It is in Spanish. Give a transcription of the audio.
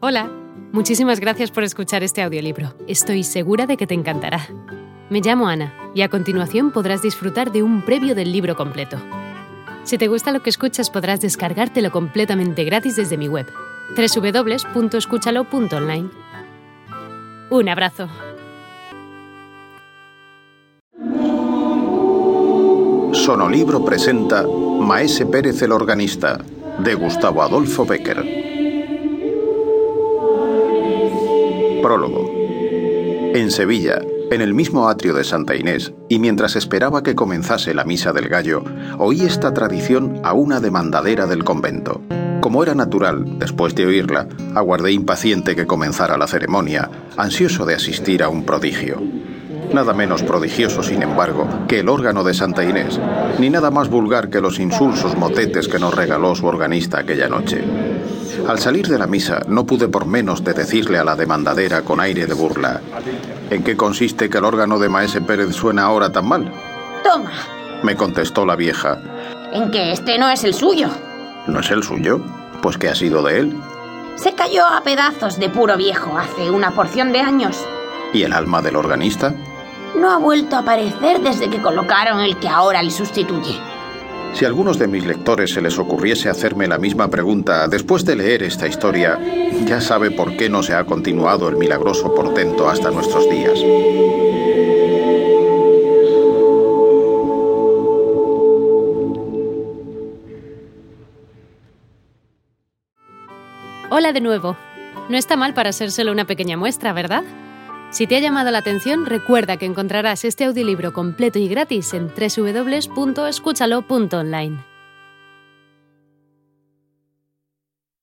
Hola, muchísimas gracias por escuchar este audiolibro. Estoy segura de que te encantará. Me llamo Ana y a continuación podrás disfrutar de un previo del libro completo. Si te gusta lo que escuchas podrás descargártelo completamente gratis desde mi web, www.escúchalo.online. Un abrazo. Sonolibro presenta Maese Pérez el organista, de Gustavo Adolfo Becker. En Sevilla, en el mismo atrio de Santa Inés, y mientras esperaba que comenzase la misa del gallo, oí esta tradición a una demandadera del convento. Como era natural, después de oírla, aguardé impaciente que comenzara la ceremonia, ansioso de asistir a un prodigio. Nada menos prodigioso, sin embargo, que el órgano de Santa Inés, ni nada más vulgar que los insulsos motetes que nos regaló su organista aquella noche. Al salir de la misa, no pude por menos de decirle a la demandadera con aire de burla: ¿En qué consiste que el órgano de Maese Pérez suena ahora tan mal? Toma, Me contestó la vieja: en que este no es el suyo. ¿No es el suyo? Pues ¿qué ha sido de él? Se cayó a pedazos de puro viejo hace una porción de años. ¿Y el alma del organista? No ha vuelto a aparecer desde que colocaron el que ahora le sustituye. Si a algunos de mis lectores se les ocurriese hacerme la misma pregunta después de leer esta historia, ya sabe por qué no se ha continuado el milagroso portento hasta nuestros días. Hola de nuevo. No está mal para ser solo una pequeña muestra, ¿verdad? Si te ha llamado la atención, recuerda que encontrarás este audiolibro completo y gratis en www.escúchalo.online.